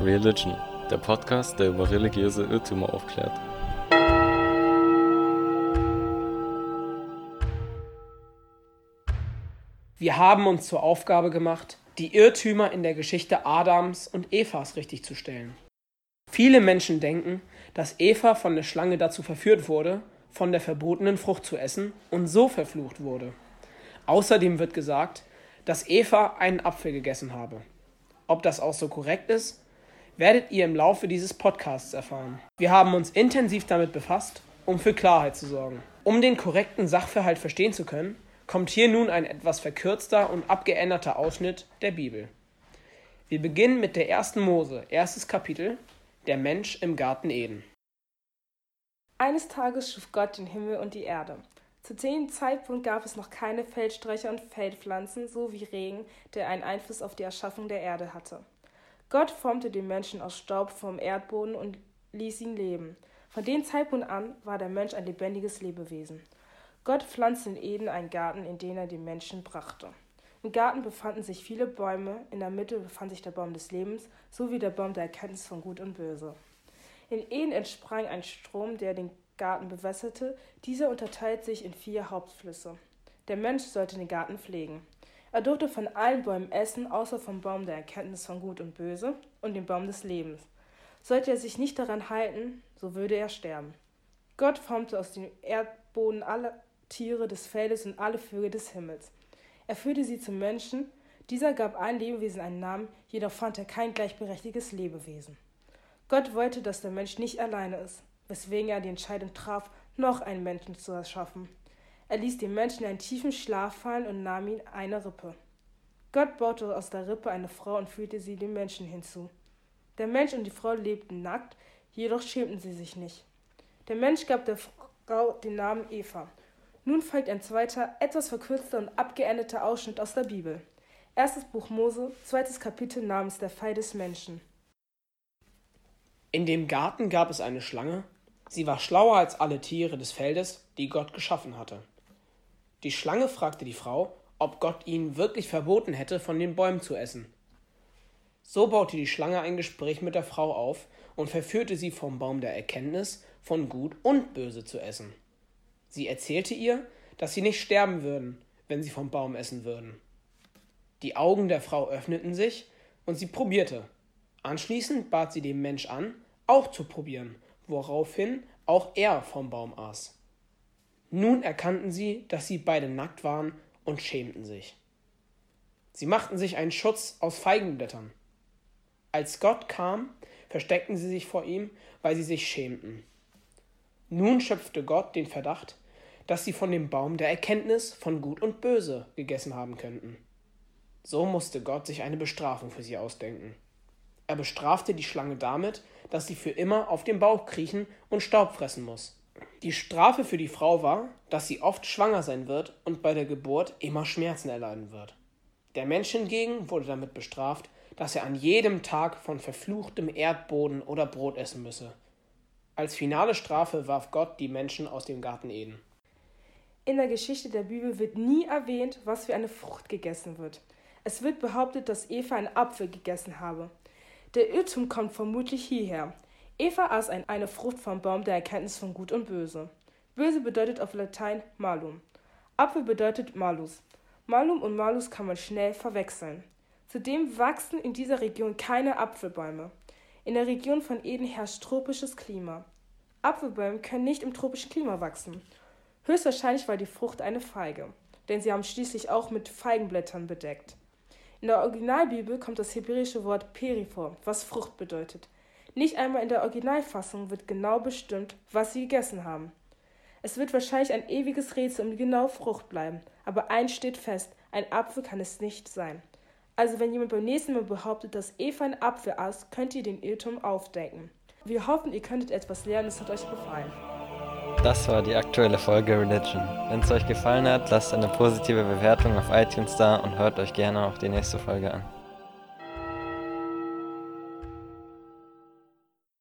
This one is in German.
Religion, der Podcast, der über religiöse Irrtümer aufklärt. Wir haben uns zur Aufgabe gemacht, die Irrtümer in der Geschichte Adams und Evas richtigzustellen. Viele Menschen denken, dass Eva von der Schlange dazu verführt wurde, von der verbotenen Frucht zu essen und so verflucht wurde. Außerdem wird gesagt, dass Eva einen Apfel gegessen habe. Ob das auch so korrekt ist, werdet ihr im Laufe dieses Podcasts erfahren. Wir haben uns intensiv damit befasst, um für Klarheit zu sorgen. Um den korrekten Sachverhalt verstehen zu können, kommt hier nun ein etwas verkürzter und abgeänderter Ausschnitt der Bibel. Wir beginnen mit der ersten Mose, erstes Kapitel, der Mensch im Garten Eden. Eines Tages schuf Gott den Himmel und die Erde. Zu dem Zeitpunkt gab es noch keine Feldsträucher und Feldpflanzen sowie Regen, der einen Einfluss auf die Erschaffung der Erde hatte. Gott formte den Menschen aus Staub vom Erdboden und ließ ihn leben. Von dem Zeitpunkt an war der Mensch ein lebendiges Lebewesen. Gott pflanzte in Eden einen Garten, in den er den Menschen brachte. Im Garten befanden sich viele Bäume, in der Mitte befand sich der Baum des Lebens sowie der Baum der Erkenntnis von Gut und Böse. In Eden entsprang ein Strom, der den Garten bewässerte. Dieser unterteilt sich in vier Hauptflüsse. Der Mensch sollte den Garten pflegen. Er durfte von allen Bäumen essen, außer vom Baum der Erkenntnis von Gut und Böse und dem Baum des Lebens. Sollte er sich nicht daran halten, so würde er sterben. Gott formte aus dem Erdboden alle Tiere des Feldes und alle Vögel des Himmels. Er führte sie zum Menschen. Dieser gab allen Lebewesen einen Namen, jedoch fand er kein gleichberechtigtes Lebewesen. Gott wollte, dass der Mensch nicht alleine ist, weswegen er die Entscheidung traf, noch einen Menschen zu erschaffen. Er ließ den Menschen in einen tiefen Schlaf fallen und nahm ihm eine Rippe. Gott baute aus der Rippe eine Frau und führte sie dem Menschen hinzu. Der Mensch und die Frau lebten nackt, jedoch schämten sie sich nicht. Der Mensch gab der Frau den Namen Eva. Nun folgt ein zweiter, etwas verkürzter und abgeendeter Ausschnitt aus der Bibel. Erstes Buch Mose, zweites Kapitel namens Der Fall des Menschen. In dem Garten gab es eine Schlange. Sie war schlauer als alle Tiere des Feldes, die Gott geschaffen hatte. Die Schlange fragte die Frau, ob Gott ihnen wirklich verboten hätte, von den Bäumen zu essen. So baute die Schlange ein Gespräch mit der Frau auf und verführte sie vom Baum der Erkenntnis von Gut und Böse zu essen. Sie erzählte ihr, dass sie nicht sterben würden, wenn sie vom Baum essen würden. Die Augen der Frau öffneten sich und sie probierte. Anschließend bat sie den Mensch an, auch zu probieren, woraufhin auch er vom Baum aß. Nun erkannten sie, dass sie beide nackt waren und schämten sich. Sie machten sich einen Schutz aus Feigenblättern. Als Gott kam, versteckten sie sich vor ihm, weil sie sich schämten. Nun schöpfte Gott den Verdacht, dass sie von dem Baum der Erkenntnis von Gut und Böse gegessen haben könnten. So musste Gott sich eine Bestrafung für sie ausdenken. Er bestrafte die Schlange damit, dass sie für immer auf dem Bauch kriechen und Staub fressen muss. Die Strafe für die Frau war, dass sie oft schwanger sein wird und bei der Geburt immer Schmerzen erleiden wird. Der Mensch hingegen wurde damit bestraft, dass er an jedem Tag von verfluchtem Erdboden oder Brot essen müsse. Als finale Strafe warf Gott die Menschen aus dem Garten Eden. In der Geschichte der Bibel wird nie erwähnt, was für eine Frucht gegessen wird. Es wird behauptet, dass Eva einen Apfel gegessen habe. Der Irrtum kommt vermutlich hierher. Eva aß ein, eine Frucht vom Baum der Erkenntnis von Gut und Böse. Böse bedeutet auf Latein malum. Apfel bedeutet malus. Malum und malus kann man schnell verwechseln. Zudem wachsen in dieser Region keine Apfelbäume. In der Region von Eden herrscht tropisches Klima. Apfelbäume können nicht im tropischen Klima wachsen. Höchstwahrscheinlich war die Frucht eine Feige, denn sie haben schließlich auch mit Feigenblättern bedeckt. In der Originalbibel kommt das hebräische Wort Peri vor, was Frucht bedeutet. Nicht einmal in der Originalfassung wird genau bestimmt, was sie gegessen haben. Es wird wahrscheinlich ein ewiges Rätsel um die genaue Frucht bleiben, aber eins steht fest, ein Apfel kann es nicht sein. Also wenn jemand beim nächsten Mal behauptet, dass Eva ein Apfel aß, könnt ihr den Irrtum aufdecken. Wir hoffen, ihr könntet etwas lernen, es hat euch gefallen. Das war die aktuelle Folge Religion. Wenn es euch gefallen hat, lasst eine positive Bewertung auf iTunes da und hört euch gerne auch die nächste Folge an.